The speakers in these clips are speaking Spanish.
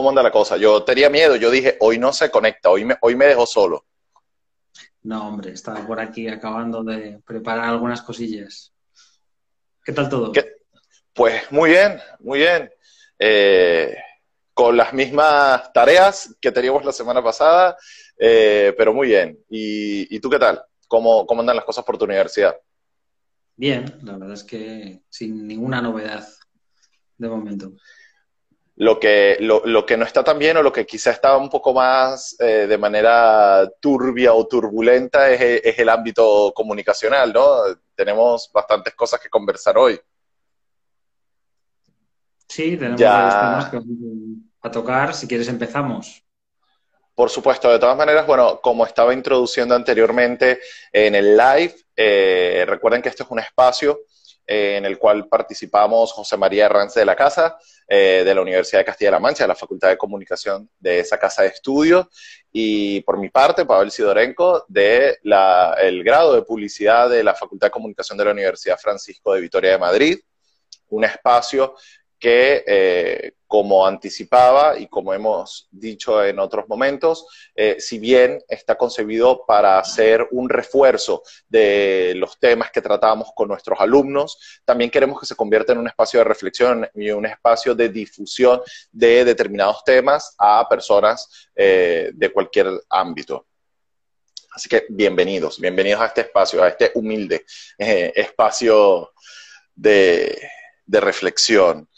cómo anda la cosa. Yo tenía miedo, yo dije, hoy no se conecta, hoy me, hoy me dejó solo. No, hombre, estaba por aquí acabando de preparar algunas cosillas. ¿Qué tal todo? Pues muy bien, muy bien. Eh, con las mismas tareas que teníamos la semana pasada, eh, pero muy bien. ¿Y, tú qué tal? ¿Cómo, ¿Cómo andan las cosas por tu universidad? Bien, la verdad es que sin ninguna novedad de momento. Lo que, lo, que no está tan bien o lo que quizá está un poco más eh, de manera turbia o turbulenta es, es, el ámbito comunicacional, ¿no? Tenemos bastantes cosas que conversar hoy. Sí, tenemos temas que a tocar. Si quieres empezamos. Por supuesto, de todas maneras, bueno, como estaba introduciendo anteriormente en el live, eh, recuerden que este es un espacio eh, en el cual participamos José María Herranz de la Casa, eh, de la Universidad de Castilla-La Mancha, de la Facultad de Comunicación de esa casa de estudios, y por mi parte, Pavel Sidorenko, del el grado de publicidad de la Facultad de Comunicación de la Universidad Francisco de Vitoria de Madrid, un espacio que, eh, como anticipaba y como hemos dicho en otros momentos, eh, si bien está concebido para ser un refuerzo de los temas que tratamos con nuestros alumnos, también queremos que se convierta en un espacio de reflexión y un espacio de difusión de determinados temas a personas eh, de cualquier ámbito. Así que bienvenidos, bienvenidos a este espacio, a este humilde espacio de reflexión.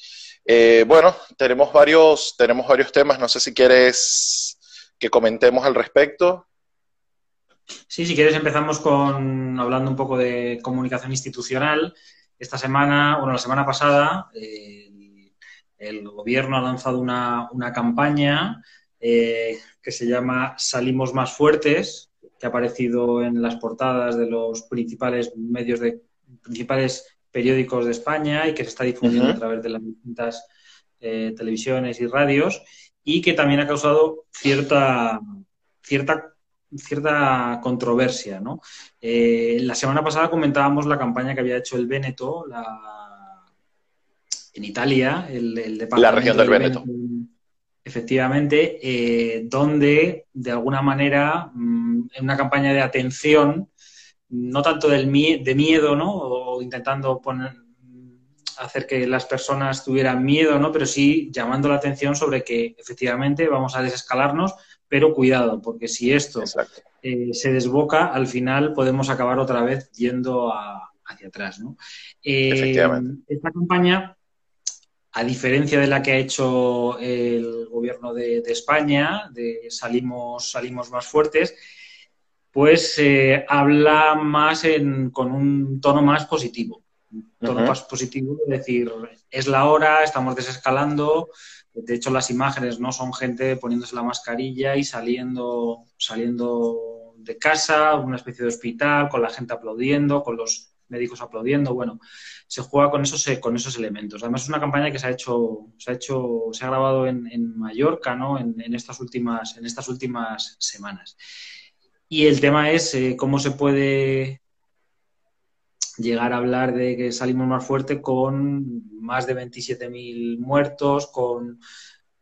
Eh, bueno, tenemos varios, tenemos varios temas. No sé si quieres que comentemos al respecto. Sí, si quieres empezamos con hablando un poco de comunicación institucional. Esta semana, bueno, la semana pasada, el, gobierno ha lanzado una, campaña eh, que se llama Salimos más fuertes, que ha aparecido en las portadas de los principales medios de principales periódicos de España y que se está difundiendo a través de las distintas eh, televisiones y radios y que también ha causado cierta, cierta, cierta controversia. ¿no? Eh, la semana pasada comentábamos la campaña que había hecho el Véneto en Italia, el, el La región del, Véneto. Efectivamente, eh, donde de alguna manera, mm, en una campaña de atención, no tanto del de miedo, ¿no? O intentando poner, hacer que las personas tuvieran miedo, ¿no? Pero sí llamando la atención sobre que efectivamente vamos a desescalarnos, pero cuidado, porque si esto eh, se desboca, al final podemos acabar otra vez yendo hacia atrás, ¿no? Eh, esta campaña, a diferencia de la que ha hecho el gobierno de, de España, de salimos, salimos más fuertes, pues eh, habla más con un tono más positivo. Un tono más positivo, es decir, es la hora, estamos desescalando. De hecho, las imágenes no son gente poniéndose la mascarilla y saliendo, saliendo de casa, una especie de hospital, con la gente aplaudiendo, con los médicos aplaudiendo. Bueno, se juega con esos, con esos elementos. Además, es una campaña que se ha hecho, se ha hecho, se ha grabado en, Mallorca, ¿no? En, en, estas últimas, en estas últimas semanas. Y el tema es eh, cómo se puede llegar a hablar de que salimos más fuerte con más de 27.000 muertos, con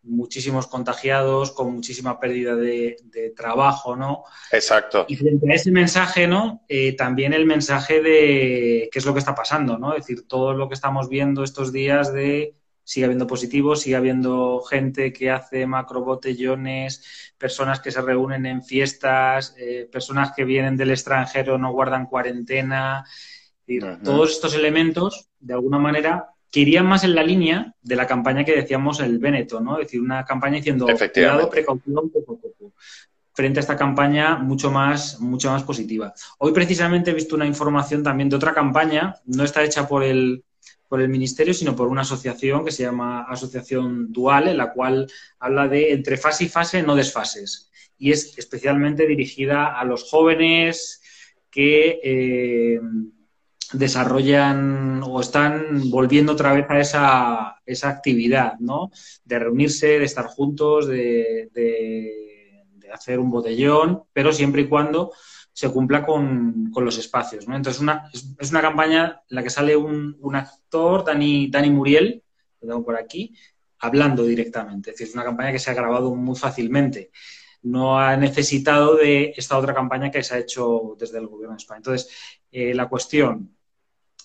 muchísimos contagiados, con muchísima pérdida de, trabajo, ¿no? Exacto. Y frente a ese mensaje, ¿no? Eh, también el mensaje de qué es lo que está pasando, ¿no? Es decir, todo lo que estamos viendo estos días de sigue habiendo positivos, sigue habiendo gente que hace macrobotellones, personas que se reúnen en fiestas, eh, personas que vienen del extranjero, no guardan cuarentena. Todos estos elementos, de alguna manera, que irían más en la línea de la campaña que decíamos el Véneto, ¿no? Es decir, una campaña diciendo cuidado, precaución, poco poco frente a esta campaña mucho más, mucho más positiva. Hoy precisamente he visto una información también de otra campaña, no está hecha por el, por el Ministerio, sino por una asociación que se llama Asociación Dual, en la cual habla de entre fase y fase, no desfases. Y es especialmente dirigida a los jóvenes que eh, desarrollan o están volviendo otra vez a esa, esa actividad, ¿no? De reunirse, de estar juntos, de, hacer un botellón, pero siempre y cuando se cumpla con, los espacios. ¿no? Entonces, una, es, una campaña en la que sale un, actor, Dani, Dani Muriel, lo tengo por aquí, hablando directamente. Es decir, es una campaña que se ha grabado muy fácilmente. No ha necesitado de esta otra campaña que se ha hecho desde el Gobierno de España. Entonces, eh, la cuestión,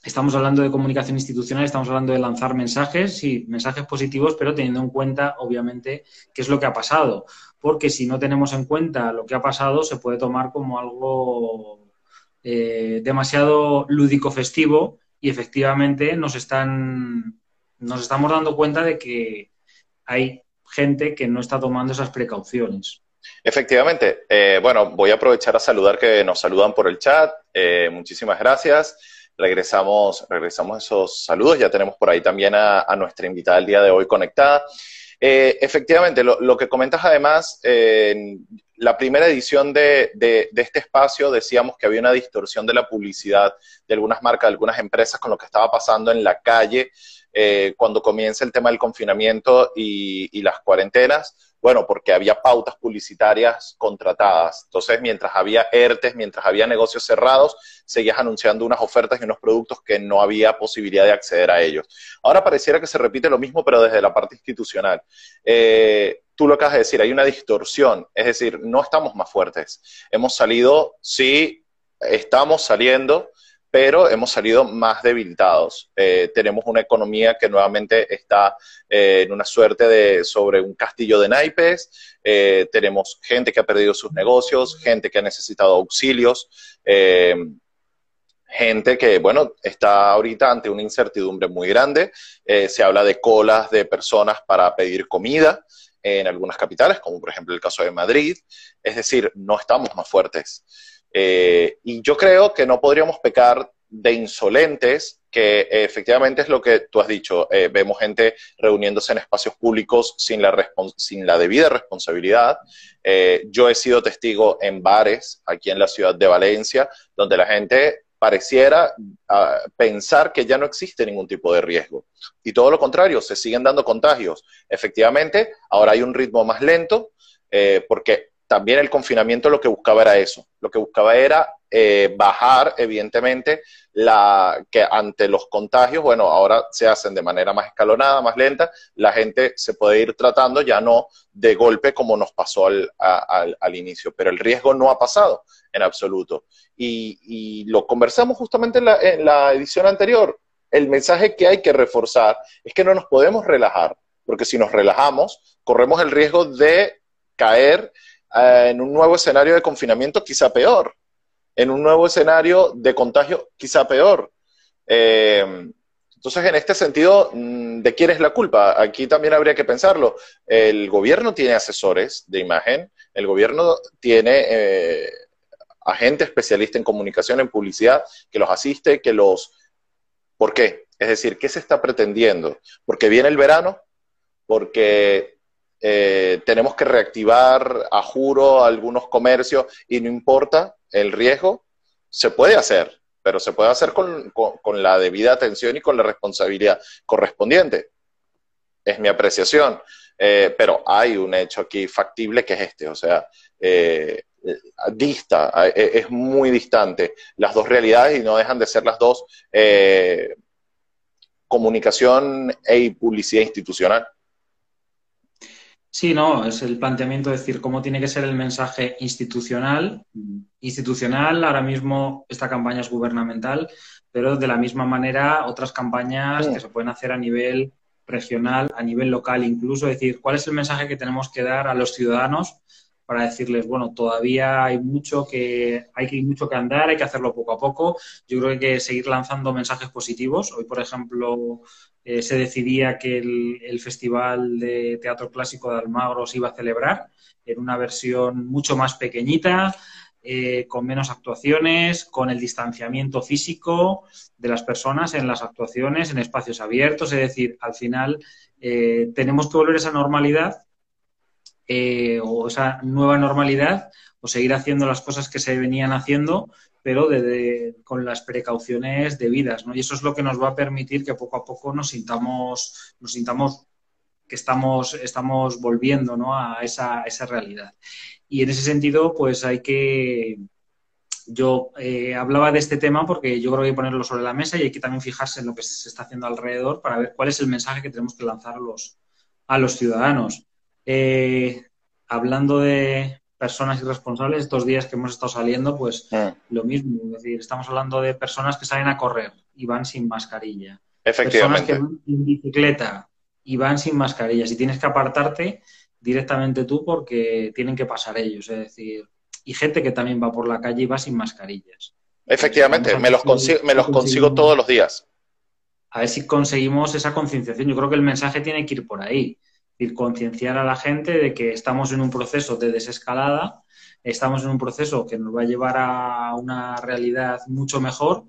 estamos hablando de comunicación institucional, estamos hablando de lanzar mensajes, sí, mensajes positivos, pero teniendo en cuenta, obviamente, qué es lo que ha pasado. Porque si no tenemos en cuenta lo que ha pasado, se puede tomar como algo eh, demasiado lúdico festivo y efectivamente nos están nos estamos dando cuenta de que hay gente que no está tomando esas precauciones. Efectivamente. Eh, bueno, voy a aprovechar a saludar que nos saludan por el chat. Eh, muchísimas gracias. Regresamos, regresamos esos saludos. Ya tenemos por ahí también a, nuestra invitada del día de hoy conectada. Eh, efectivamente, lo, que comentas además, en la primera edición de, de, este espacio decíamos que había una distorsión de la publicidad de algunas marcas, de algunas empresas con lo que estaba pasando en la calle eh, cuando comienza el tema del confinamiento y, las cuarentenas, bueno, porque había pautas publicitarias contratadas. Entonces, mientras había ERTES, mientras había negocios cerrados, seguías anunciando unas ofertas y unos productos que no había posibilidad de acceder a ellos. Ahora pareciera que se repite lo mismo, pero desde la parte institucional. Eh, tú lo acabas de decir, hay una distorsión, es decir, no estamos más fuertes. Hemos salido, sí, estamos saliendo, pero hemos salido más debilitados. Eh, tenemos una economía que nuevamente está eh, en una suerte de sobre un castillo de naipes. Eh, tenemos gente que ha perdido sus negocios, gente que ha necesitado auxilios, gente que, bueno, está ahorita ante una incertidumbre muy grande. se habla de colas de personas para pedir comida en algunas capitales, como por ejemplo el caso de Madrid. Es decir, no estamos más fuertes. Eh, y yo creo que no podríamos pecar de insolentes, que eh, efectivamente es lo que tú has dicho. Eh, vemos gente reuniéndose en espacios públicos sin la, debida responsabilidad. yo he sido testigo en bares aquí en la ciudad de Valencia, donde la gente pareciera ah, pensar que ya no existe ningún tipo de riesgo. Y todo lo contrario, se siguen dando contagios. Efectivamente, ahora hay un ritmo más lento, porque también el confinamiento lo que buscaba era eso, lo que buscaba era eh, bajar, evidentemente, la que ante los contagios, bueno, ahora se hacen de manera más escalonada, más lenta, la gente se puede ir tratando ya no de golpe como nos pasó al, al, inicio, pero el riesgo no ha pasado en absoluto. Y, lo conversamos justamente en la, en la edición anterior. El mensaje que hay que reforzar es que no nos podemos relajar, porque si nos relajamos, corremos el riesgo de caer en un nuevo escenario de confinamiento quizá peor, en un nuevo escenario de contagio quizá peor. Eh, entonces, en este sentido, mm, ¿de quién es la culpa? Aquí también habría que pensarlo. El gobierno tiene asesores de imagen, el gobierno tiene eh, agente especialista en comunicación, en publicidad, que los asiste, que los... ¿Por qué? Es decir, ¿qué se está pretendiendo? Porque viene el verano, porque eh, tenemos que reactivar a juro algunos comercios y no importa el riesgo, se puede hacer, pero se puede hacer con, la debida atención y con la responsabilidad correspondiente. Es mi apreciación. Eh, pero hay un hecho aquí factible que es este, o sea, eh, dista, es muy distante las dos realidades y no dejan de ser las dos comunicación e publicidad institucional. Sí, no, es el planteamiento de decir cómo tiene que ser el mensaje institucional. Institucional, ahora mismo esta campaña es gubernamental, pero de la misma manera otras campañas que se pueden hacer a nivel regional, a nivel local incluso, es decir, cuál es el mensaje que tenemos que dar a los ciudadanos para decirles, bueno, todavía hay mucho que hay que mucho que andar, hay que hacerlo poco a poco. Yo creo que hay que seguir lanzando mensajes positivos. Hoy, por ejemplo, eh, se decidía que el, Festival de Teatro Clásico de Almagro se iba a celebrar en una versión mucho más pequeñita, eh, con menos actuaciones, con el distanciamiento físico de las personas en las actuaciones, en espacios abiertos. Es decir, al final eh, tenemos que volver a esa normalidad o esa nueva normalidad o seguir haciendo las cosas que se venían haciendo, pero con las precauciones debidas, ¿no? Y eso es lo que nos va a permitir que poco a poco nos sintamos, nos sintamos que estamos, estamos volviendo ¿no? a esa, esa realidad. Y en ese sentido, pues hay que, yo eh, hablaba de este tema porque yo creo que hay que ponerlo sobre la mesa y hay que también fijarse en lo que se está haciendo alrededor para ver cuál es el mensaje que tenemos que lanzar a los, ciudadanos. Eh, hablando de personas irresponsables, estos días que hemos estado saliendo, pues ah. lo mismo. Es decir, estamos hablando de personas que salen a correr y van sin mascarilla. Efectivamente. Personas que van en bicicleta y van sin mascarilla. Si tienes que apartarte directamente tú porque tienen que pasar ellos. Es decir, y gente que también va por la calle y va sin mascarillas. Efectivamente, me los, consigo, me los consigo todos los días. A ver si conseguimos esa concienciación. Yo creo que el mensaje tiene que ir por ahí. Decir, concienciar a la gente de que estamos en un proceso de desescalada, estamos en un proceso que nos va a llevar a una realidad mucho mejor,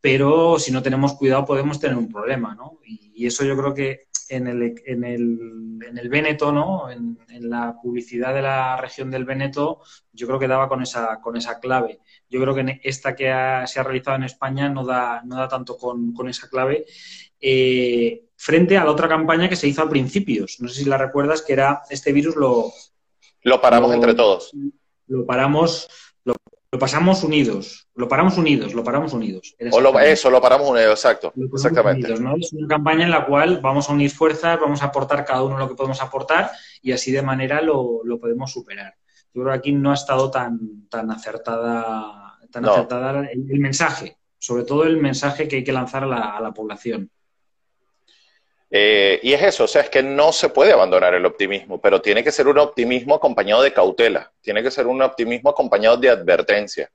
pero si no tenemos cuidado podemos tener un problema, ¿no? Y, eso yo creo que en el, en el, en el Véneto, ¿no? En, la publicidad de la región del Véneto, yo creo que daba con esa, con esa clave. Yo creo que esta que se ha realizado en España no da, no da tanto con, con esa clave. Eh, frente a la otra campaña que se hizo a principios. No sé si la recuerdas, que era este virus lo... Lo paramos entre todos. Lo paramos, lo, pasamos unidos, lo paramos unidos, lo paramos unidos. O eso, lo paramos unidos, exacto. exactamente. Es una campaña en la cual vamos a unir fuerzas, vamos a aportar cada uno lo que podemos aportar y así de manera lo, podemos superar. Yo creo que aquí no ha estado tan, tan acertada, tan acertada el, mensaje, sobre todo el mensaje que hay que lanzar a la población. Eh, y es eso, o sea, es que no se puede abandonar el optimismo, pero tiene que ser un optimismo acompañado de cautela, tiene que ser un optimismo acompañado de advertencia,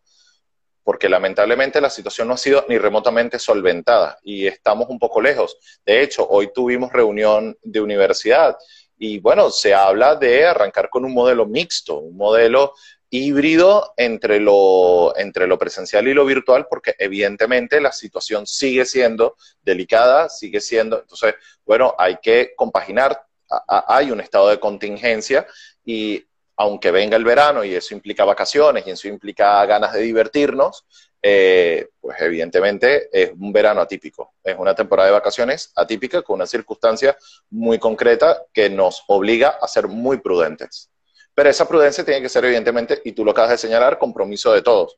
porque lamentablemente la situación no ha sido ni remotamente solventada y estamos un poco lejos. De hecho, hoy tuvimos reunión de universidad y bueno, se habla de arrancar con un modelo mixto, un modelo híbrido entre lo, entre lo presencial y lo virtual, porque evidentemente la situación sigue siendo delicada, sigue siendo, entonces, bueno, hay que compaginar, hay un estado de contingencia y aunque venga el verano y eso implica vacaciones y eso implica ganas de divertirnos, eh, pues evidentemente es un verano atípico, es una temporada de vacaciones atípica con una circunstancia muy concreta que nos obliga a ser muy prudentes. Pero esa prudencia tiene que ser, evidentemente, y tú lo acabas de señalar, compromiso de todos.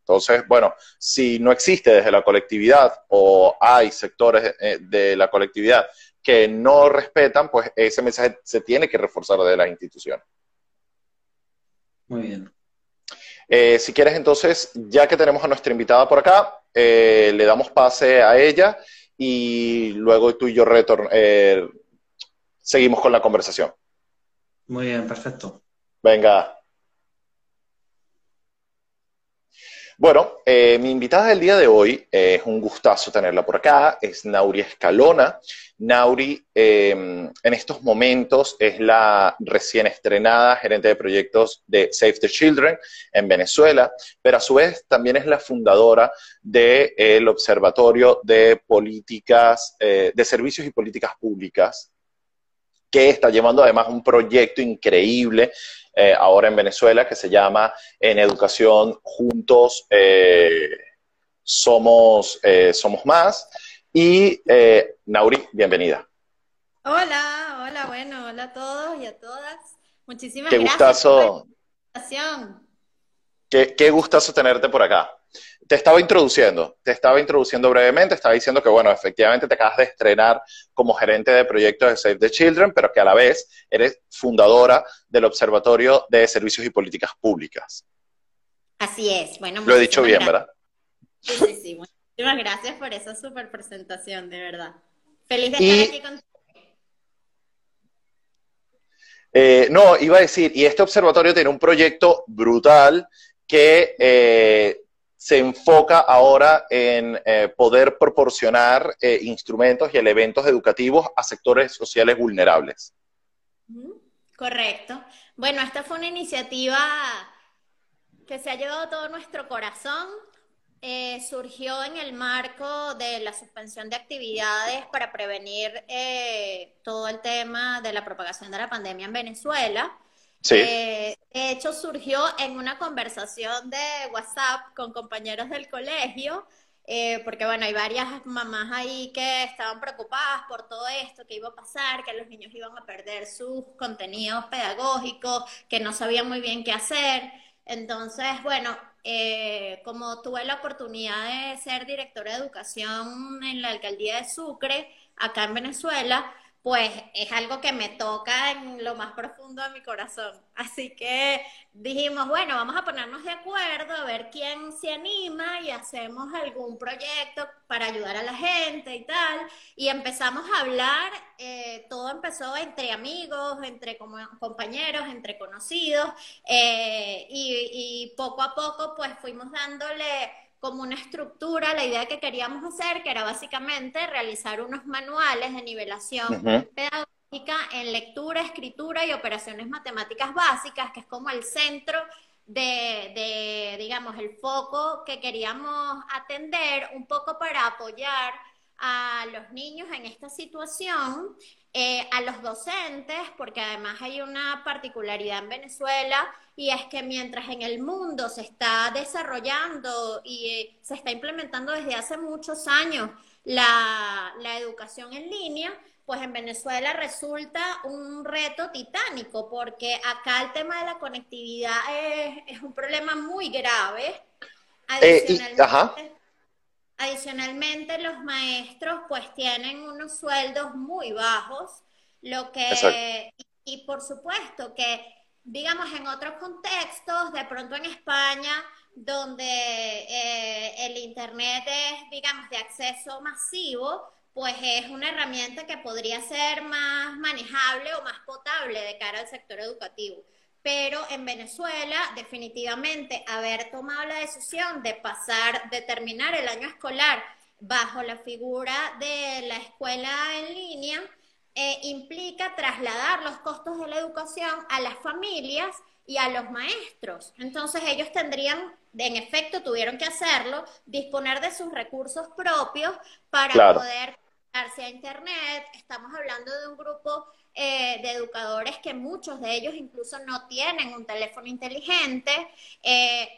Entonces, bueno, si no existe desde la colectividad o hay sectores eh, de la colectividad que no respetan, pues ese mensaje se tiene que reforzar desde las instituciones. Muy bien. Eh, si quieres, entonces, ya que tenemos a nuestra invitada por acá, eh, le damos pase a ella y luego tú y yo seguimos con la conversación. Muy bien, perfecto. Venga. Bueno, eh, mi invitada del día de hoy eh, es un gustazo tenerla por acá, es Nauri Escalona. Nauri em, en estos momentos es la recién estrenada gerente de proyectos de Save the Children en Venezuela, pero a su vez también es la fundadora del Observatorio de Políticas, eh, de Servicios y Políticas Públicas que está llevando además un proyecto increíble eh, ahora en Venezuela que se llama En Educación Juntos eh, somos, eh, somos Más. Y Nauri, bienvenida. Hola, hola, bueno, hola a todos y a todas. Muchísimas qué gracias gustazo, por la Qué, qué gustazo tenerte por acá te estaba introduciendo, te estaba introduciendo brevemente, estaba diciendo que, bueno, efectivamente te acabas de estrenar como gerente de proyectos de Save the Children, pero que a la vez eres fundadora del Observatorio de Servicios y Políticas Públicas. Así es, bueno. Lo he dicho bien, ¿verdad? Sí, sí, sí. Muchísimas gracias por esa super presentación, de verdad. Feliz de estar aquí contigo. Eh, no, iba a decir, y este observatorio tiene un proyecto brutal que eh, se enfoca ahora en eh, poder proporcionar eh, instrumentos y elementos educativos a sectores sociales vulnerables. Correcto. Bueno, esta fue una iniciativa que se ha llevado todo nuestro corazón. Eh, surgió en el marco de la suspensión de actividades para prevenir todo el tema de la propagación de la pandemia en Venezuela. Sí. Eh, de hecho, surgió en una conversación de WhatsApp con compañeros del colegio, eh, porque bueno, hay varias mamás ahí que estaban preocupadas por todo esto, que iba a pasar, que los niños iban a perder sus contenidos pedagógicos, que no sabían muy bien qué hacer. Entonces, bueno, eh, como tuve la oportunidad de ser directora de educación en la alcaldía de Sucre, acá en Venezuela, pues es algo que me toca en lo más profundo de mi corazón. Así que dijimos, bueno, vamos a ponernos de acuerdo, a ver quién se anima y hacemos algún proyecto para ayudar a la gente y tal. Y empezamos a hablar, eh, todo empezó entre amigos, entre compañeros, entre conocidos, eh, y poco a poco pues fuimos dándole como una estructura la idea que queríamos hacer, que era básicamente realizar unos manuales de nivelación pedagógica en lectura, escritura y operaciones matemáticas básicas, que es como el centro de, de, digamos, el foco que queríamos atender un poco para apoyar a los niños en esta situación, eh, a los docentes, porque además hay una particularidad en Venezuela y es que mientras en el mundo se está desarrollando y eh, se está implementando desde hace muchos años la, educación en línea, pues en Venezuela resulta un reto titánico, porque acá el tema de la conectividad es, un problema muy grave. Eh, Adicionalmente, los maestros pues tienen unos sueldos muy bajos, lo que, y, por supuesto que, digamos, en otros contextos, de pronto en España, donde eh, el Internet es, digamos, de acceso masivo, pues es una herramienta que podría ser más manejable o más potable de cara al sector educativo pero en Venezuela definitivamente haber tomado la decisión de pasar, de terminar el año escolar bajo la figura de la escuela en línea, eh, implica trasladar los costos de la educación a las familias y a los maestros. Entonces ellos tendrían, en efecto, tuvieron que hacerlo, disponer de sus recursos propios para poder darse a Internet. Estamos hablando de un grupo eh, de educadores que muchos de ellos incluso no tienen un teléfono inteligente. Eh,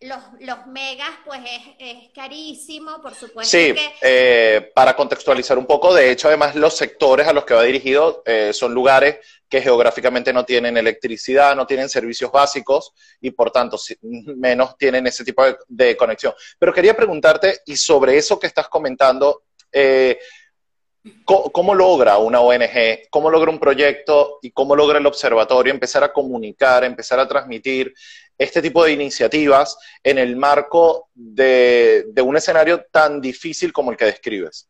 los, los, megas, pues es, carísimo, por supuesto. Sí, eh, para contextualizar un poco, de hecho, además, los sectores a los que va dirigido son lugares que geográficamente no tienen electricidad, no tienen servicios básicos y por tanto menos tienen ese tipo de, de conexión. Pero quería preguntarte, y sobre eso que estás comentando, eh, ¿Cómo, logra una ONG, cómo logra un proyecto y cómo logra el observatorio empezar a comunicar, empezar a transmitir este tipo de iniciativas en el marco de, un escenario tan difícil como el que describes?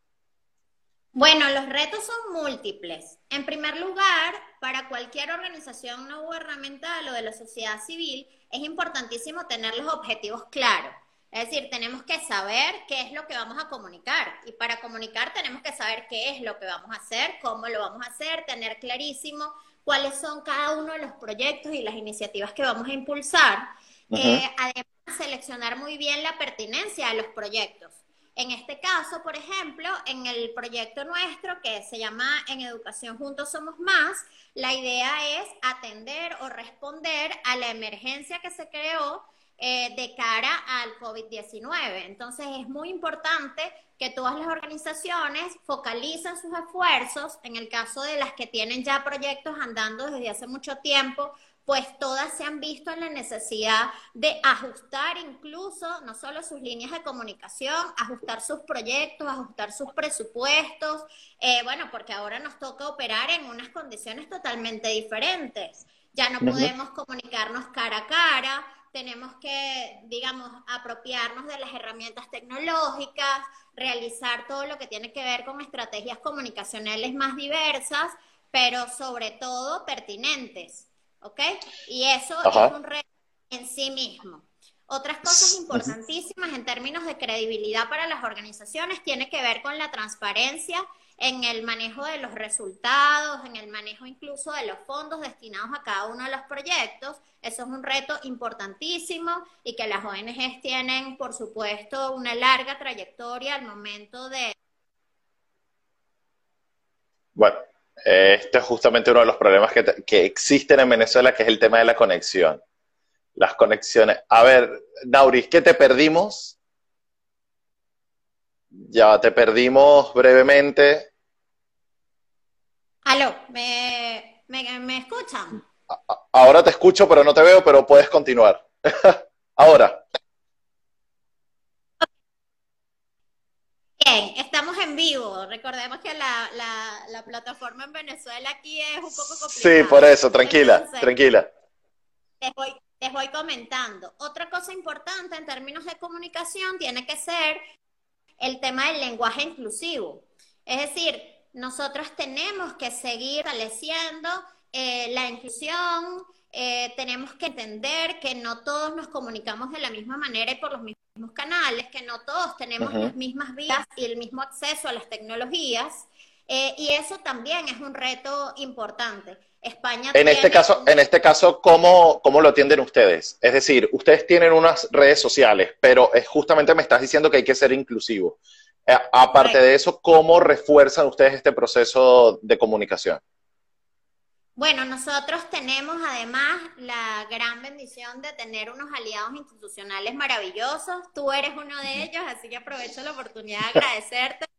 Bueno, los retos son múltiples. En primer lugar, para cualquier organización no gubernamental o de la sociedad civil, es importantísimo tener los objetivos claros. Es decir, tenemos que saber qué es lo que vamos a comunicar y para comunicar tenemos que saber qué es lo que vamos a hacer, cómo lo vamos a hacer, tener clarísimo cuáles son cada uno de los proyectos y las iniciativas que vamos a impulsar. Eh, además, seleccionar muy bien la pertinencia a los proyectos. En este caso, por ejemplo, en el proyecto nuestro que se llama En Educación Juntos Somos Más, la idea es atender o responder a la emergencia que se creó eh, de cara al COVID-19. Entonces es muy importante que todas las organizaciones focalicen sus esfuerzos, en el caso de las que tienen ya proyectos andando desde hace mucho tiempo, pues todas se han visto en la necesidad de ajustar incluso no solo sus líneas de comunicación, ajustar sus proyectos, ajustar sus presupuestos, eh, bueno, porque ahora nos toca operar en unas condiciones totalmente diferentes. Ya no podemos comunicarnos cara a cara, tenemos que, digamos, apropiarnos de las herramientas tecnológicas, realizar todo lo que tiene que ver con estrategias comunicacionales más diversas, pero sobre todo pertinentes, ¿ok? Y eso es un reto en sí mismo. Otras cosas importantísimas en términos de credibilidad para las organizaciones tiene que ver con la transparencia en el manejo de los resultados, en el manejo incluso de los fondos destinados a cada uno de los proyectos. Eso es un reto importantísimo y que las ONGs tienen, por supuesto, una larga trayectoria al momento de... Bueno, este es justamente uno de los problemas que, que existen en Venezuela, que es el tema de la conexión. Las conexiones. A ver, Nauris, ¿qué te perdimos? Ya te perdimos brevemente. Aló, ¿me, me, escuchan? Ahora te escucho, pero no te veo, pero puedes continuar. Ahora. Bien, estamos en vivo. Recordemos que la, la, plataforma en Venezuela aquí es un poco complicada. Sí, por eso, tranquila, tranquila. Les voy, les voy comentando. Otra cosa importante en términos de comunicación tiene que ser el tema del lenguaje inclusivo. Es decir, nosotros tenemos que seguir fortaleciendo eh, la inclusión, eh, tenemos que entender que no todos nos comunicamos de la misma manera y por los mismos canales, que no todos tenemos las mismas vías y el mismo acceso a las tecnologías. Eh, y eso también es un reto importante. España en este caso, en este caso, ¿cómo, ¿cómo lo atienden ustedes? Es decir, ustedes tienen unas redes sociales, pero es justamente me estás diciendo que hay que ser inclusivo. Eh, aparte de eso, ¿cómo refuerzan ustedes este proceso de comunicación? Bueno, nosotros tenemos además la gran bendición de tener unos aliados institucionales maravillosos. Tú eres uno de ellos, así que aprovecho la oportunidad de agradecerte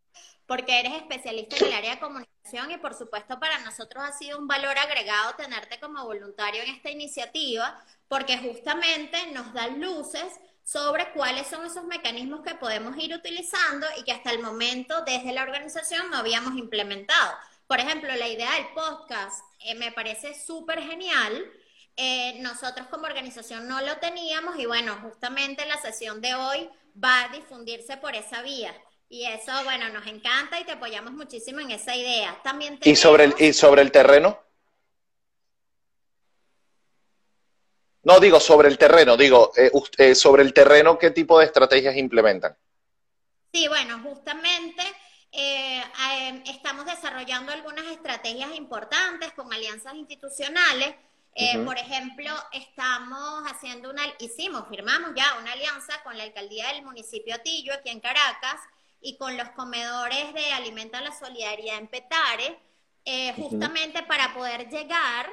porque eres especialista en el área de comunicación y por supuesto para nosotros ha sido un valor agregado tenerte como voluntario en esta iniciativa porque justamente nos dan luces sobre cuáles son esos mecanismos que podemos ir utilizando y que hasta el momento desde la organización no habíamos implementado. Por ejemplo, la idea del podcast eh, me parece súper genial. Eh, nosotros como organización no lo teníamos y bueno, justamente la sesión de hoy va a difundirse por esa vía. Y eso, bueno, nos encanta y te apoyamos muchísimo en esa idea. También ¿Y, sobre el, ¿Y sobre el terreno? No, digo sobre el terreno, digo, eh, sobre el terreno, ¿qué tipo de estrategias implementan? Sí, bueno, justamente eh, em, estamos desarrollando algunas estrategias importantes con alianzas institucionales. Eh, por ejemplo, estamos haciendo una, hicimos, firmamos ya una alianza con la alcaldía del municipio Atillo, aquí en Caracas, y con los comedores de Alimenta la Solidaridad en Petare, eh, justamente para poder llegar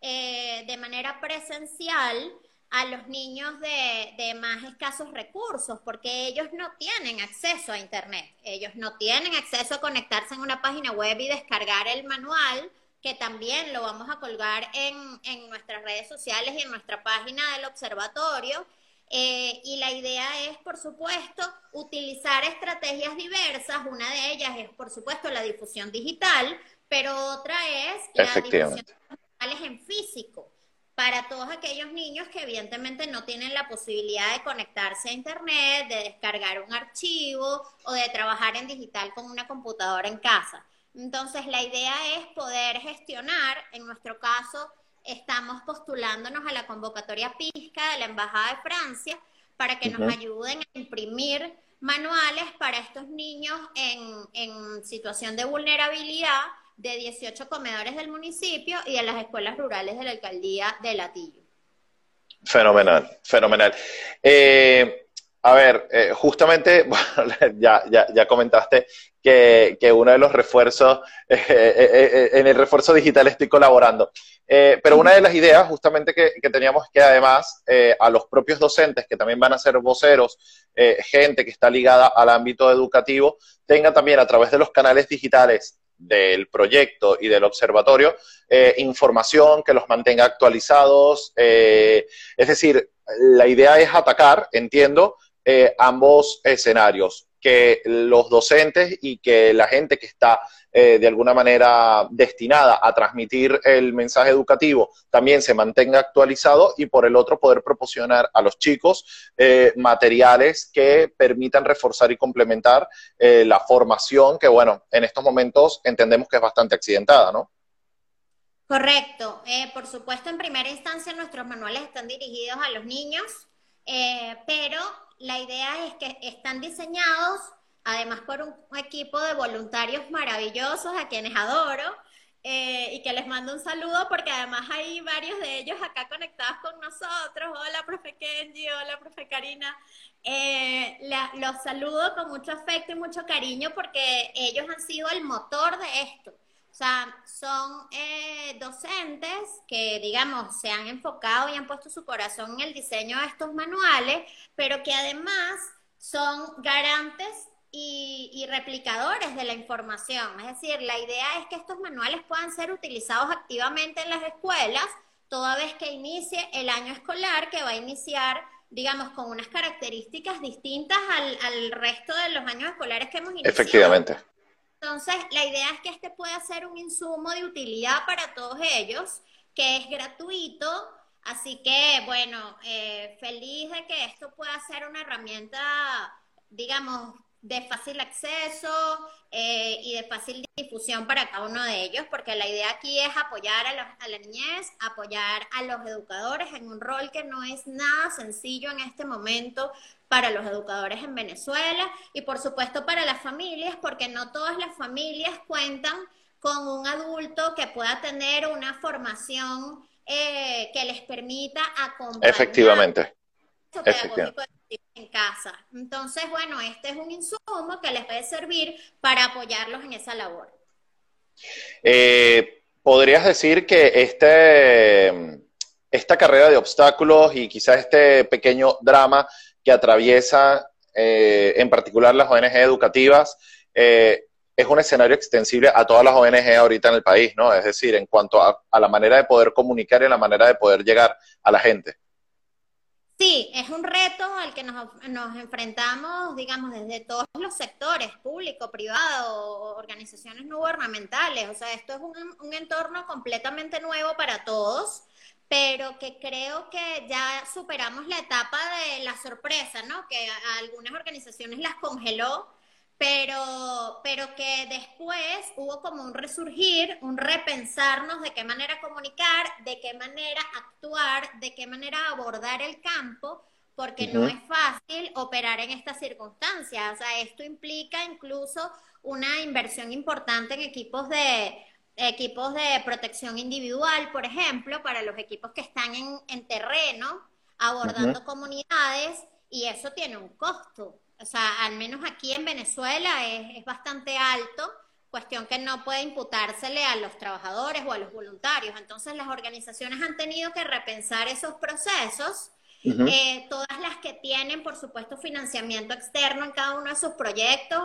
de manera presencial a los niños de, más escasos recursos, porque ellos no tienen acceso a Internet, ellos no tienen acceso a conectarse en una página web y descargar el manual, que también lo vamos a colgar en, en nuestras redes sociales y en nuestra página del observatorio. Eh, y la idea es, por supuesto, utilizar estrategias diversas. Una de ellas es, por supuesto, la difusión digital, pero otra es la difusión en físico para todos aquellos niños que evidentemente no tienen la posibilidad de conectarse a Internet, de descargar un archivo o de trabajar en digital con una computadora en casa. Entonces, la idea es poder gestionar, en nuestro caso, estamos postulándonos a la convocatoria PISCA de la Embajada de Francia para que nos ayuden a imprimir manuales para estos niños en, en situación de vulnerabilidad de 18 comedores del municipio y de las escuelas rurales de la alcaldía de Latillo. Fenomenal, fenomenal. Eh, a ver, eh, justamente, ya, ya, ya, comentaste que, uno de los refuerzos, eh, en el refuerzo digital estoy colaborando. pero una de las ideas justamente que, que teníamos que además a los propios docentes, que también van a ser voceros, gente que está ligada al ámbito educativo, tenga también a través de los canales digitales del proyecto y del observatorio eh, información que los mantenga actualizados. Eh, es decir, la idea es atacar, entiendo, eh, ambos escenarios que los docentes y que la gente que está eh, de alguna manera destinada a transmitir el mensaje educativo también se mantenga actualizado y por el otro poder proporcionar a los chicos eh, materiales que permitan reforzar y complementar la formación que, bueno, en estos momentos entendemos que es bastante accidentada, ¿no? Correcto. por supuesto, en primera instancia nuestros manuales están dirigidos a los niños, pero la idea es que están diseñados además por un equipo de voluntarios maravillosos a quienes adoro eh, y que les mando un saludo porque además hay varios de ellos acá conectados con nosotros. Hola, profe Kenji, hola, profe Karina. Eh, los saludo con mucho afecto y mucho cariño porque ellos han sido el motor de esto. O sea, son eh, docentes que, digamos, se han enfocado y han puesto su corazón en el diseño de estos manuales, pero que además son garantes y, replicadores de la información. Es decir, la idea es que estos manuales puedan ser utilizados activamente en las escuelas toda vez que inicie el año escolar, que va a iniciar, digamos, con unas características distintas al, al resto de los años escolares que hemos iniciado. Efectivamente Entonces, la idea es que este pueda ser un insumo de utilidad para todos ellos, que es gratuito. Así que, bueno, eh, feliz de que esto pueda ser una herramienta, digamos, de fácil acceso eh, y de fácil difusión para cada uno de ellos, porque la idea aquí es apoyar a, a, la niñez, apoyar a los educadores en un rol que no es nada sencillo en este momento para los educadores en Venezuela y por supuesto para las familias, porque no todas las familias cuentan con un adulto que pueda tener una formación eh, que les permita acompañar. Efectivamente. Efectivamente en casa. Entonces, bueno, este es un insumo que les puede servir para apoyarlos en esa labor. Eh, ¿Podrías decir que este, esta carrera de obstáculos y quizás este pequeño drama que atraviesa eh, en particular las ONG educativas eh, es un escenario extensible a todas las ONG ahorita en el país, ¿no? Es decir, en cuanto a, a la manera de poder comunicar y la manera de poder llegar a la gente. Sí, es un reto al que nos, enfrentamos, digamos, desde todos los sectores, público, privado, organizaciones no gubernamentales. O sea, esto es un, un entorno completamente nuevo para todos, pero que creo que ya superamos la etapa de la sorpresa, ¿no? Que a algunas organizaciones las congeló pero, pero que después hubo como un resurgir, un repensarnos de qué manera comunicar, de qué manera actuar, de qué manera abordar el campo, porque no es fácil operar en estas circunstancias. O sea, esto implica incluso una inversión importante en equipos de equipos de protección individual, por ejemplo, para los equipos que están en, en terreno, abordando comunidades, y eso tiene un costo o sea, al menos aquí en Venezuela es, bastante alto, cuestión que no puede imputársele a los trabajadores o a los voluntarios. Entonces las organizaciones han tenido que repensar esos procesos. Eh, todas las que tienen, por supuesto, financiamiento externo en cada uno de sus proyectos,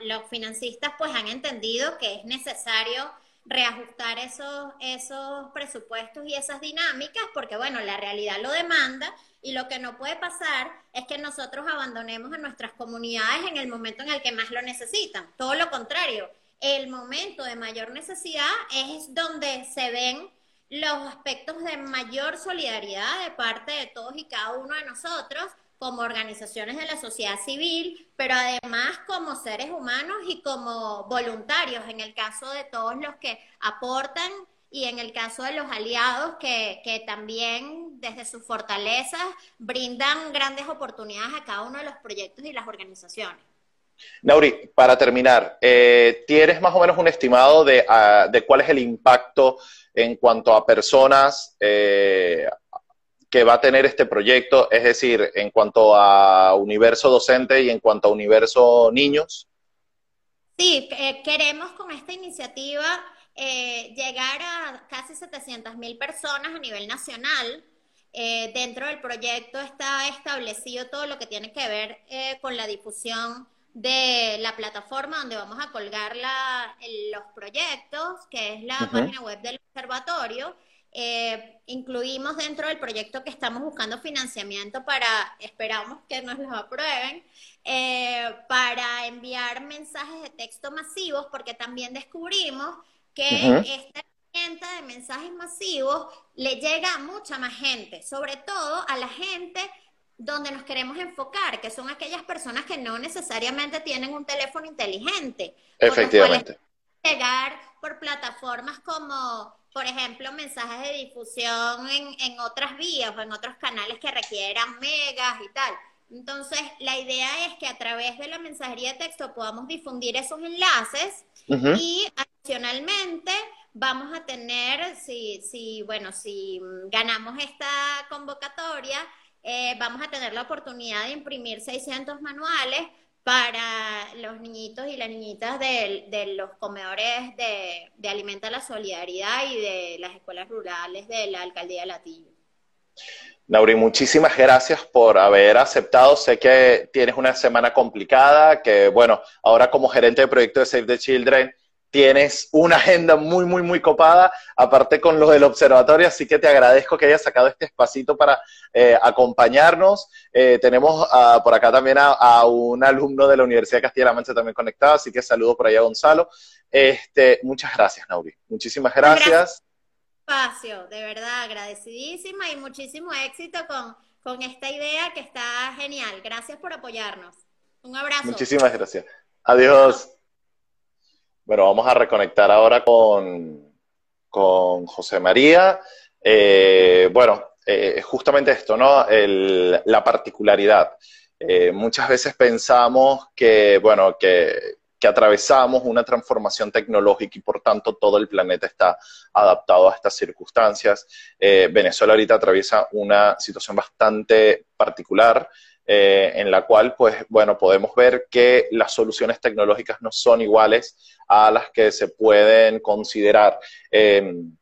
los financistas pues han entendido que es necesario reajustar esos, esos presupuestos y esas dinámicas, porque bueno, la realidad lo demanda y lo que no puede pasar es que nosotros abandonemos a nuestras comunidades en el momento en el que más lo necesitan. Todo lo contrario, el momento de mayor necesidad es donde se ven los aspectos de mayor solidaridad de parte de todos y cada uno de nosotros como organizaciones de la sociedad civil, pero además como seres humanos y como voluntarios, en el caso de todos los que aportan y en el caso de los aliados que, que también desde sus fortalezas brindan grandes oportunidades a cada uno de los proyectos y las organizaciones. Nauri, para terminar, eh, ¿tienes más o menos un estimado de, uh, de, cuál es el impacto en cuanto a personas eh, que va a tener este proyecto? Es decir, en cuanto a universo docente y en cuanto a universo niños. Sí, eh, queremos con esta iniciativa eh, llegar a casi 700 mil personas a nivel nacional. Eh, dentro del proyecto está establecido todo lo que tiene que ver eh, con la difusión de la plataforma donde vamos a colgar la, los proyectos, que es la página web del observatorio. Incluimos dentro del proyecto que estamos buscando financiamiento para, esperamos que nos lo aprueben, para enviar mensajes de texto masivos, porque también descubrimos que esta herramienta de mensajes masivos le llega a mucha más gente, sobre todo a la gente donde nos queremos enfocar, que son aquellas personas que no necesariamente tienen un teléfono inteligente. Efectivamente. Llegar por plataformas como, por ejemplo, mensajes de difusión en, en otras vías o en otros canales que requieran megas y tal. Entonces, la idea es que a través de la mensajería de texto podamos difundir esos enlaces y adicionalmente vamos a tener, si, si, bueno, si ganamos esta convocatoria, eh, vamos a tener la oportunidad de imprimir 600 manuales para los niñitos y las niñitas de, de los comedores de, de Alimenta la Solidaridad y de las escuelas rurales de la Alcaldía de Latillo. Nauri, muchísimas gracias por haber aceptado. Sé que tienes una semana complicada, que bueno, ahora como gerente de proyecto de Save the Children, tienes una agenda muy, muy, muy copada, aparte con lo del observatorio, así que te agradezco que hayas sacado este espacito para eh, acompañarnos. Eh, tenemos por acá también a, un alumno de la Universidad de Castilla-La Mancha también conectado, así que saludo por allá a Gonzalo. Este, muchas gracias, Nauri. Muchísimas gracias. Espacio, de verdad, agradecidísima y muchísimo éxito con, con esta idea que está genial. Gracias por apoyarnos. Un abrazo. Muchísimas gracias. Adiós. Bueno, vamos a reconectar ahora con, con José María. Eh, bueno, eh, justamente esto, ¿no? la particularidad. Eh, muchas veces pensamos que, bueno, que, que, atravesamos una transformación tecnológica y por tanto todo el planeta está adaptado a estas circunstancias. Venezuela ahorita atraviesa una situación bastante particular. Eh, en la cual, pues, bueno, podemos ver que las soluciones tecnológicas no son iguales a las que se pueden considerar em,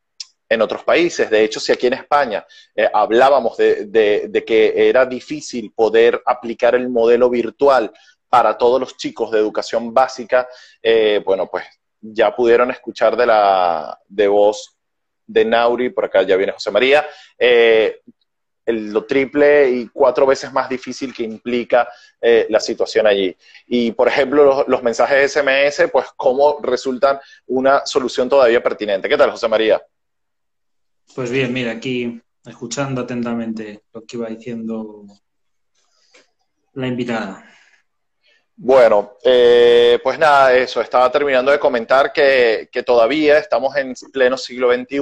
en otros países. De hecho, si aquí en España eh, hablábamos de, que era difícil poder aplicar el modelo virtual para todos los chicos de educación básica, eh, bueno, pues ya pudieron escuchar de la de voz de Nauri, por acá ya viene José María, lo triple y cuatro veces más difícil que implica eh, la situación allí. Y, por ejemplo, los, mensajes SMS, pues, ¿cómo resultan una solución todavía pertinente? ¿Qué tal, José María? Pues bien, mira, aquí escuchando atentamente lo que iba diciendo la invitada. Bueno, eh, pues nada, eso, estaba terminando de comentar que, todavía estamos en pleno siglo XXI,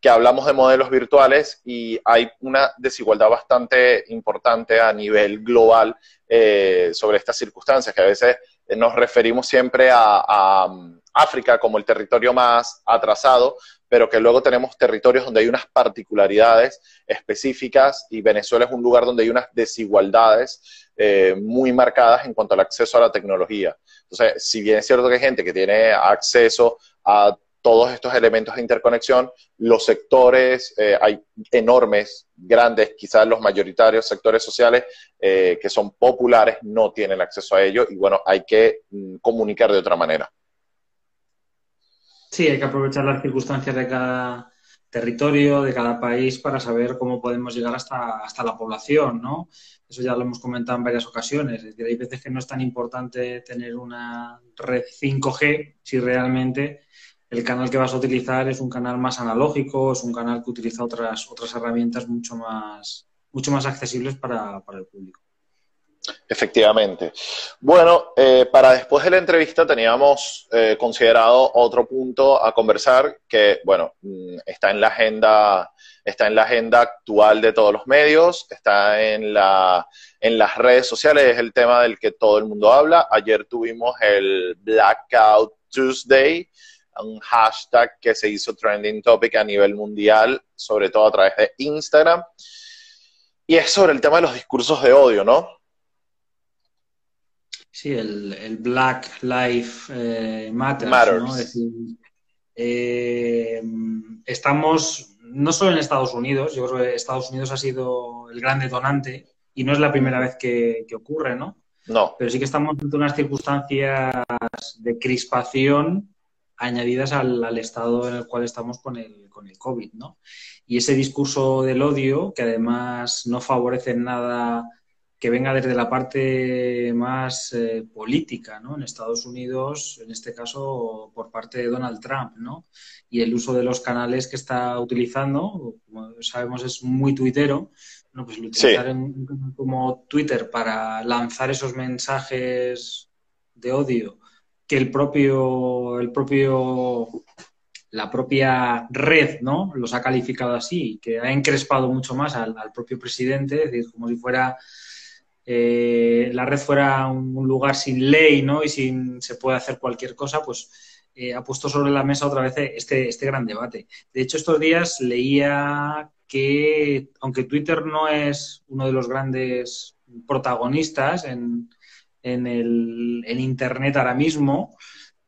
que hablamos de modelos virtuales y hay una desigualdad bastante importante a nivel global eh, sobre estas circunstancias, que a veces nos referimos siempre a, a África como el territorio más atrasado, pero que luego tenemos territorios donde hay unas particularidades específicas y Venezuela es un lugar donde hay unas desigualdades eh, muy marcadas en cuanto al acceso a la tecnología. Entonces, si bien es cierto que hay gente que tiene acceso a todos estos elementos de interconexión, los sectores, eh, hay enormes, grandes, quizás los mayoritarios sectores sociales eh, que son populares no tienen acceso a ello y bueno, hay que mm, comunicar de otra manera. Sí, hay que aprovechar las circunstancias de cada territorio, de cada país, para saber cómo podemos llegar hasta, hasta la población, ¿no? Eso ya lo hemos comentado en varias ocasiones. Es decir, hay veces que no es tan importante tener una red 5G si realmente el canal que vas a utilizar es un canal más analógico, es un canal que utiliza otras, otras herramientas mucho más, mucho más accesibles para el público. Efectivamente. Bueno, eh, para después de la entrevista teníamos eh, considerado otro punto a conversar que, bueno, mm, está en la agenda, está en la agenda actual de todos los medios, está en la, en las redes sociales, es el tema del que todo el mundo habla. Ayer tuvimos el Blackout Tuesday, un hashtag que se hizo trending topic a nivel mundial, sobre todo a través de Instagram. Y es sobre el tema de los discursos de odio, ¿no? Sí, el, Black Life eh, Matters, ¿no? Es decir, eh, estamos no solo en Estados Unidos, yo creo que Estados Unidos ha sido el gran detonante y no es la primera vez que, ocurre, ¿no? No. Pero sí que estamos ante unas circunstancias de crispación añadidas al, al, estado en el cual estamos con el, con el COVID, ¿no? Y ese discurso del odio, que además no favorece en nada que venga desde la parte más eh, política, ¿no? En Estados Unidos, en este caso, por parte de Donald Trump, ¿no? Y el uso de los canales que está utilizando, como sabemos, es muy tuitero, ¿no? Pues utilizar como Twitter para lanzar esos mensajes de odio que el propio, el propio la propia red, ¿no? Los ha calificado así, que ha encrespado mucho más al, al propio presidente, es decir, como si fuera eh, la red fuera un, lugar sin ley ¿no? y sin se puede hacer cualquier cosa, pues eh, ha puesto sobre la mesa otra vez este, este gran debate. De hecho, estos días leía que, aunque Twitter no es uno de los grandes protagonistas en, en, el, Internet ahora mismo,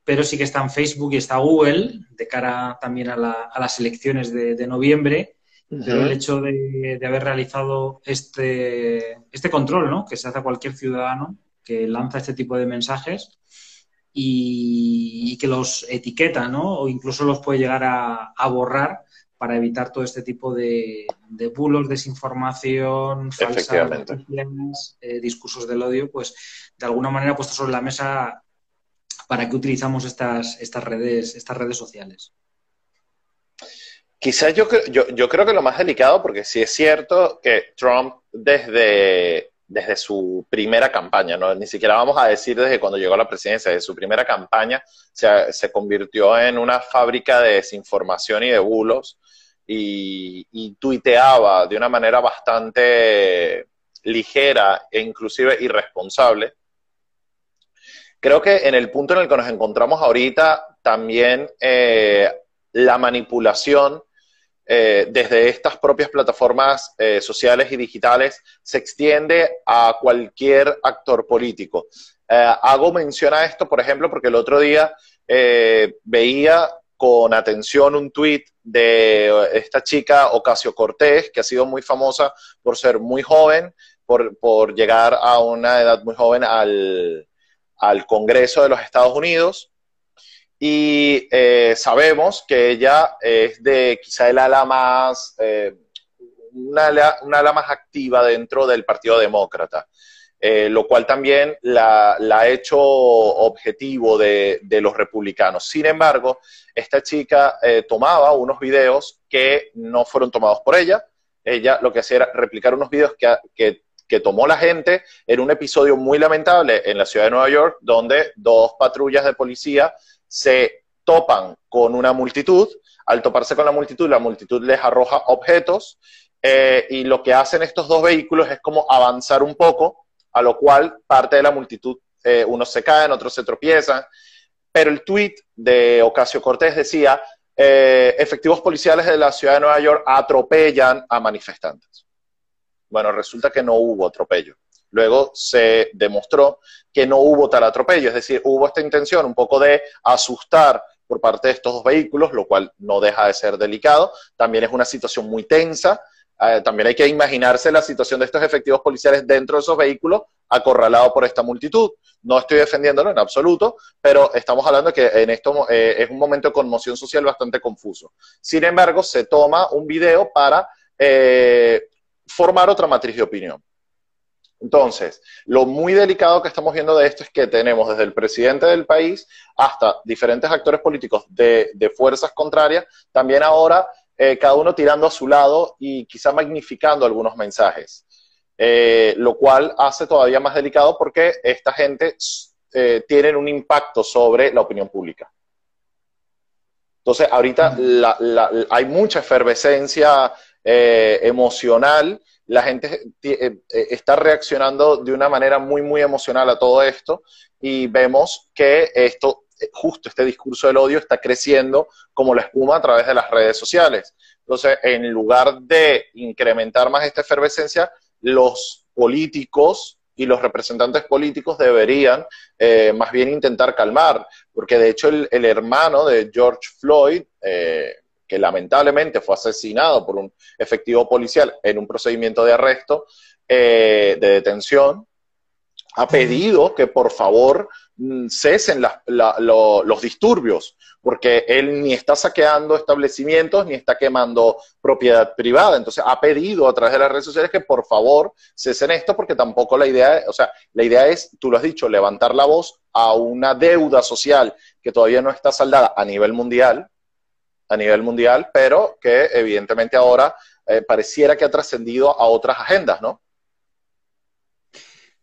pero sí que está en Facebook y está Google, de cara también a, las elecciones de noviembre, pero el hecho de, haber realizado este, este control, ¿no? Que se hace a cualquier ciudadano que lanza este tipo de mensajes, y, que los etiqueta, ¿no? O incluso los puede llegar a, borrar para evitar todo este tipo de, bulos, desinformación, falsas eh, discursos del odio, pues de alguna manera puesto sobre la mesa para qué utilizamos estas, estas, redes, estas redes sociales. Quizás yo, yo, yo creo que lo más delicado, porque sí es cierto que Trump desde, desde su primera campaña, ¿no? ni siquiera vamos a decir desde cuando llegó a la presidencia, desde su primera campaña se, se convirtió en una fábrica de desinformación y de bulos y, y, tuiteaba de una manera bastante ligera e inclusive irresponsable. Creo que en el punto en el que nos encontramos ahorita, también eh, la manipulación eh, desde estas propias plataformas eh, sociales y digitales se extiende a cualquier actor político. Eh, hago mención a esto, por ejemplo, porque el otro día veía con atención un tuit de esta chica Ocasio Cortés, que ha sido muy famosa por ser muy joven, por, llegar a una edad muy joven al Congreso de los Estados Unidos y eh, sabemos que ella es de quizá el ala más, eh, una, ala, más activa dentro del Partido Demócrata, eh, lo cual también la, ha hecho objetivo de, de, los republicanos. Sin embargo, esta chica tomaba unos videos que no fueron tomados por ella. Ella lo que hacía era replicar unos videos que, que que tomó la gente en un episodio muy lamentable en la ciudad de Nueva York, donde dos patrullas de policía se topan con una multitud, al toparse con la multitud, la multitud les arroja objetos eh, y lo que hacen estos dos vehículos es como avanzar un poco, a lo cual parte de la multitud, eh, unos se caen, otros se tropiezan, pero el tweet de Ocasio Cortés decía, eh, efectivos policiales de la ciudad de Nueva York atropellan a manifestantes. Bueno, resulta que no hubo atropello. Luego se demostró que no hubo tal atropello, es decir, hubo esta intención un poco de asustar por parte de estos dos vehículos, lo cual no deja de ser delicado. También es una situación muy tensa. Eh, también hay que imaginarse la situación de estos efectivos policiales dentro de esos vehículos, acorralados por esta multitud. No estoy defendiéndolo en absoluto, pero estamos hablando que en esto eh, es un momento de conmoción social bastante confuso. Sin embargo, se toma un video para eh, formar otra matriz de opinión. Entonces, lo muy delicado que estamos viendo de esto es que tenemos desde el presidente del país hasta diferentes actores políticos de, fuerzas contrarias, también ahora eh, cada uno tirando a su lado y quizá magnificando algunos mensajes, eh, lo cual hace todavía más delicado porque esta gente eh, tiene un impacto sobre la opinión pública. Entonces, ahorita hay mucha efervescencia emocional la gente eh, eh, está reaccionando de una manera muy, muy emocional a todo esto y vemos que esto, eh, justo este discurso del odio está creciendo como la espuma a través de las redes sociales. Entonces, en lugar de incrementar más esta efervescencia, los políticos y los representantes políticos deberían más bien intentar calmar, porque de hecho el, hermano de George Floyd, que lamentablemente fue asesinado por un efectivo policial en un procedimiento de arresto, eh, de detención, ha pedido que por favor mm, cesen los disturbios, porque él ni está saqueando establecimientos ni está quemando propiedad privada. Entonces ha pedido a través de las redes sociales que por favor cesen esto, porque tampoco la idea, o sea, la idea es, tú lo has dicho, levantar la voz a una deuda social que todavía no está saldada a nivel mundial, a nivel mundial, pero que evidentemente ahora eh, pareciera que ha trascendido a otras agendas, ¿no?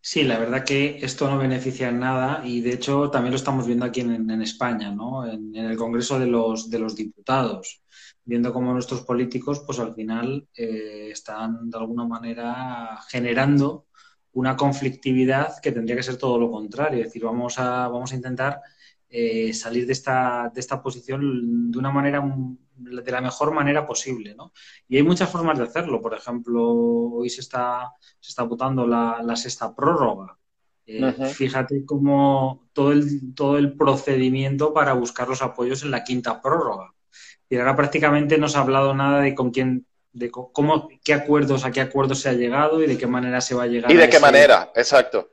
Sí, la verdad que esto no beneficia en nada y de hecho también lo estamos viendo aquí en, España, ¿no? En, el Congreso de los, de los Diputados, viendo cómo nuestros políticos, pues al final eh, están de alguna manera generando una conflictividad que tendría que ser todo lo contrario, es decir, vamos a, vamos a intentar eh, salir de esta, de esta posición de una manera, de la mejor manera posible, ¿no? Y hay muchas formas de hacerlo. Por ejemplo, hoy se está, se está votando la, la sexta prórroga. Eh, fíjate cómo todo el, todo el procedimiento para buscar los apoyos en la quinta prórroga. Y ahora prácticamente no se ha hablado nada de con quién, de cómo, qué acuerdos, a qué acuerdos se ha llegado y de qué manera se va a llegar. Y de qué manera, exacto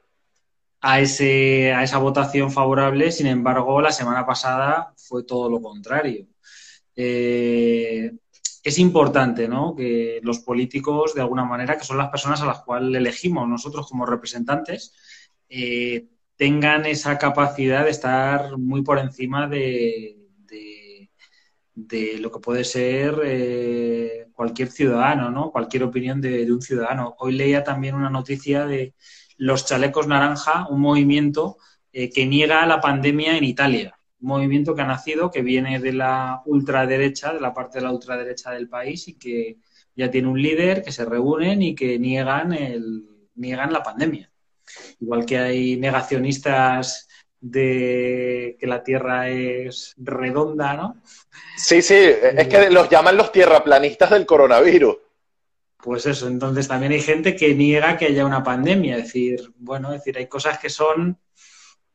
a, ese, a esa votación favorable, sin embargo, la semana pasada fue todo lo contrario. Eh, es importante ¿no? que los políticos, de alguna manera, que son las personas a las cuales elegimos nosotros como representantes, eh, tengan esa capacidad de estar muy por encima de, de, lo que puede ser eh, cualquier ciudadano, ¿no? cualquier opinión de, un ciudadano. Hoy leía también una noticia de los chalecos naranja, un movimiento eh, que niega la pandemia en Italia. Un movimiento que ha nacido, que viene de la ultraderecha, de la parte de la ultraderecha del país y que ya tiene un líder, que se reúnen y que niegan, el, niegan la pandemia. Igual que hay negacionistas de que la Tierra es redonda, ¿no? Sí, sí, es que los llaman los tierraplanistas del coronavirus. Pues eso, entonces también hay gente que niega que haya una pandemia, es decir, bueno, decir, hay cosas que son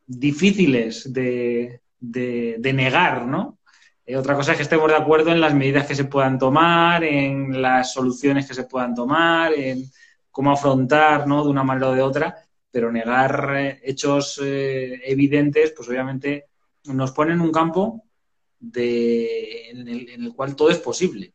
difíciles de, negar, ¿no? Eh, otra cosa es que estemos de acuerdo en las medidas que se puedan tomar, en las soluciones que se puedan tomar, en cómo afrontar, ¿no? De una manera o de otra, pero negar eh, hechos eh, evidentes, pues obviamente nos pone en un campo de, en, el, cual todo es posible.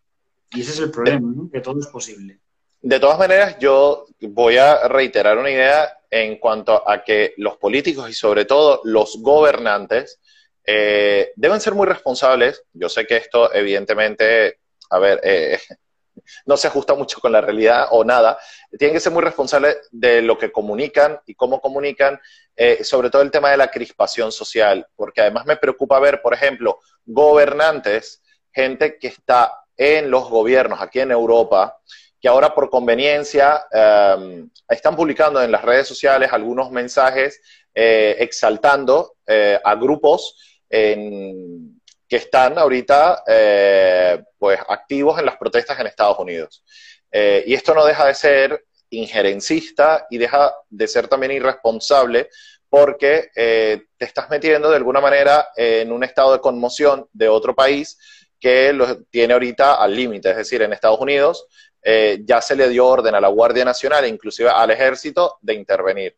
Y ese es el problema, ¿no? que todo es posible. De todas maneras, yo voy a reiterar una idea en cuanto a que los políticos y sobre todo los gobernantes eh, deben ser muy responsables. Yo sé que esto evidentemente, a ver, eh, no se ajusta mucho con la realidad o nada. Tienen que ser muy responsables de lo que comunican y cómo comunican, eh, sobre todo el tema de la crispación social, porque además me preocupa ver, por ejemplo, gobernantes, gente que está en los gobiernos aquí en Europa, que ahora por conveniencia em, están publicando en las redes sociales algunos mensajes eh, exaltando eh, a grupos que están ahorita eh, pues activos en las protestas en Estados Unidos. y esto no deja de ser injerencista y deja de ser también irresponsable porque te estás metiendo de alguna manera en un estado de conmoción de otro país que lo tiene ahorita al límite, es decir, en Estados Unidos eh, ya se le dio orden a la Guardia Nacional inclusive al Ejército de intervenir.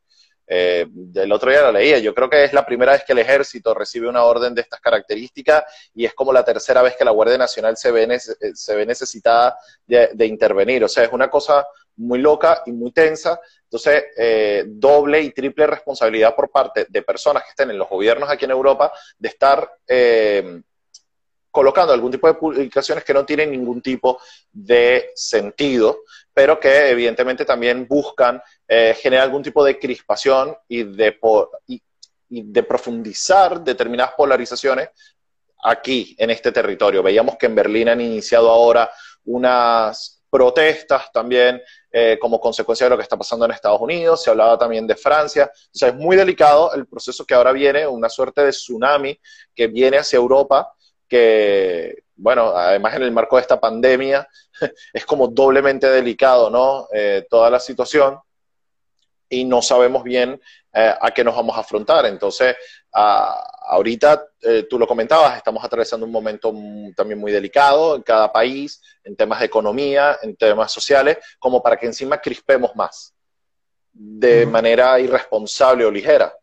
Eh, el otro día lo leía, yo creo que es la primera vez que el ejército recibe una orden de estas características y es como la tercera vez que la Guardia Nacional se ve, eh, se ve necesitada de, intervenir. O sea, es una cosa muy loca y muy tensa. Entonces, doble y triple responsabilidad por parte de personas que estén en los gobiernos aquí en Europa de estar colocando algún tipo de publicaciones que no tienen ningún tipo de sentido, pero que evidentemente también buscan eh, generar algún tipo de crispación y de, y, de profundizar determinadas polarizaciones aquí, en este territorio. Veíamos que en Berlín han iniciado ahora unas protestas también eh, como consecuencia de lo que está pasando en Estados Unidos, se hablaba también de Francia, o sea, es muy delicado el proceso que ahora viene, una suerte de tsunami que viene hacia Europa que, bueno, además en el marco de esta pandemia, es como doblemente delicado, ¿no? Eh, toda la situación y no sabemos bien eh, a qué nos vamos a afrontar. Entonces, ahorita, eh, tú lo comentabas, estamos atravesando un momento también muy delicado en cada país, en temas de economía, en temas sociales, como para que encima crispemos más de manera irresponsable o ligera.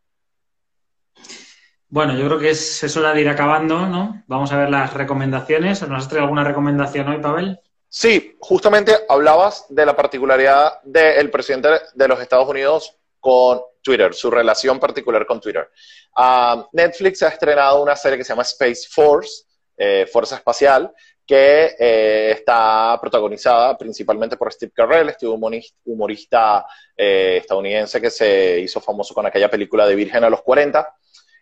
Bueno, yo creo que es, es hora de ir acabando, ¿no? Vamos a ver las recomendaciones. ¿Nos has traído alguna recomendación hoy, Pavel? Sí, justamente hablabas de la particularidad del presidente de los Estados Unidos con Twitter, su relación particular con Twitter. Ah, Netflix ha estrenado una serie que se llama Space Force, eh, Fuerza Espacial, que eh, está protagonizada principalmente por Steve Carell, este humorista, eh, estadounidense que se hizo famoso con aquella película de Virgen a los 40.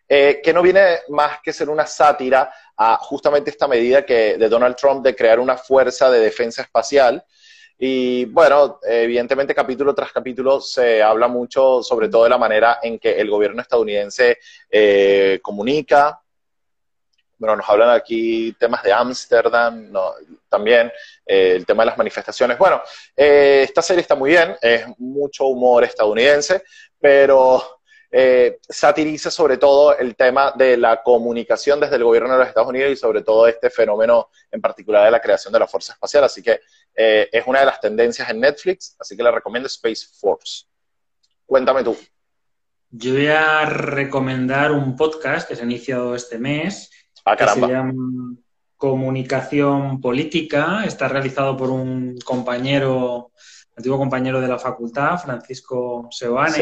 Eh, que no viene más que ser una sátira a justamente esta medida que, de Donald Trump de crear una fuerza de defensa espacial. Y bueno, evidentemente capítulo tras capítulo se habla mucho sobre todo de la manera en que el gobierno estadounidense eh, comunica. Bueno, nos hablan aquí temas de Ámsterdam, también eh, el tema de las manifestaciones. Bueno, esta serie está muy bien, es mucho humor estadounidense, pero eh, satiriza sobre todo el tema de la comunicación desde el gobierno de los Estados Unidos y sobre todo este fenómeno en particular de la creación de la Fuerza Espacial. Así que eh, es una de las tendencias en Netflix, así que le recomiendo Space Force. Cuéntame tú. Yo voy a recomendar un podcast que se ha iniciado este mes. Ah, que se llama Comunicación Política. Está realizado por un compañero, antiguo compañero de la facultad, Francisco Seoane,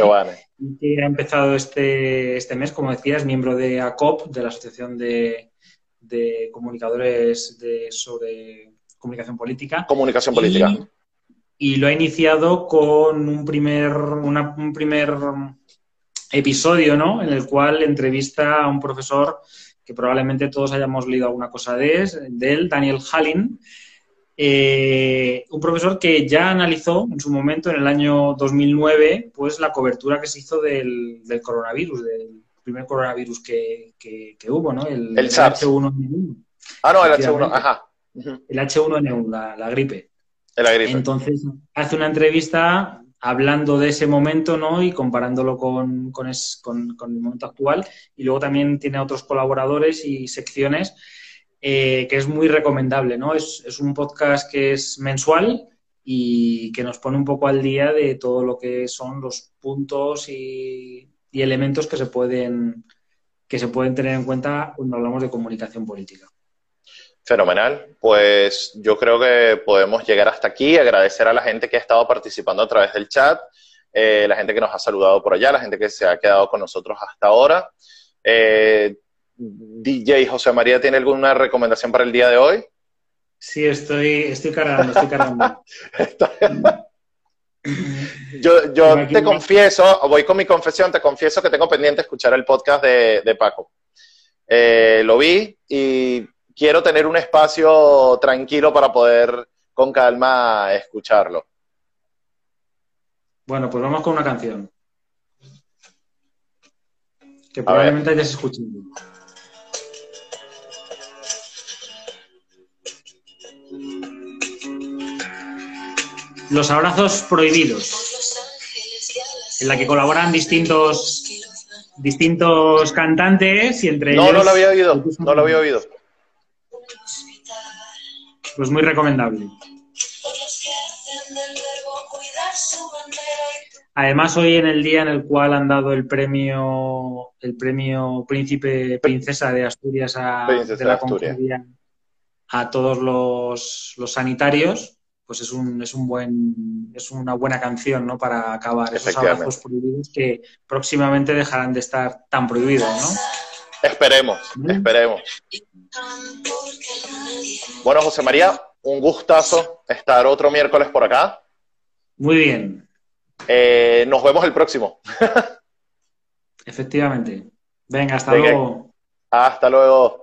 y que ha empezado este, este mes, como decías, miembro de ACOP, de la Asociación de, de Comunicadores de, sobre Comunicación Política. Comunicación política. Y, y lo ha iniciado con un primer, una- un primer episodio, ¿no? En el cual entrevista a un profesor que probablemente todos hayamos leído alguna cosa de, es- de él, Daniel Hallin, eh, un profesor que ya analizó en su momento, en el año 2009, pues la cobertura que se hizo del, del coronavirus, del primer coronavirus que, que- que hubo, ¿no? El, El SARS. H1N1, Ah, no, el H1, Efectivamente. ajá. El H1N1, la, la gripe. Entonces hace una entrevista hablando de ese momento, ¿no? Y comparándolo con, con, es- con- con el momento actual. Y luego también tiene otros colaboradores y secciones eh, que es muy recomendable, ¿no? Es, es un podcast que es mensual y que nos pone un poco al día de todo lo que son los puntos y, elementos que se pueden que se pueden tener en cuenta cuando hablamos de comunicación política. Fenomenal. Pues yo creo que podemos llegar hasta aquí. Agradecer a la gente que ha estado participando a través del chat, eh, la gente que nos ha saludado por allá, la gente que se ha quedado con nosotros hasta ahora. Eh, DJ José María, ¿tiene alguna recomendación para el día de hoy? Sí, estoy, estoy cargando, estoy cargando. Yo, te confieso, voy con mi confesión, te confieso que tengo pendiente escuchar el podcast de, de Paco. Eh, lo vi y quiero tener un espacio tranquilo para poder con calma escucharlo. Bueno, pues vamos con una canción. Que probablemente hayas escuchado. Los abrazos prohibidos, en la que colaboran distintos distintos cantantes y entre No, ellos no lo había oído, no lo había oído. pues muy recomendable. Además, hoy en el día en el cual han dado el premio, el premio Príncipe Princesa de Asturias a, Princesa de la Asturias. A todos los, los sanitarios, pues es un, es un buen, es una buena canción, ¿no? Para acabar esos abrazos prohibidos que próximamente dejarán de estar tan prohibidos, ¿no? Esperemos, esperemos. Bueno, José María, un gustazo estar otro miércoles por acá. Muy bien, Eh, nos vemos el próximo. efectivamente. Venga, hasta Venga. luego. Hasta luego.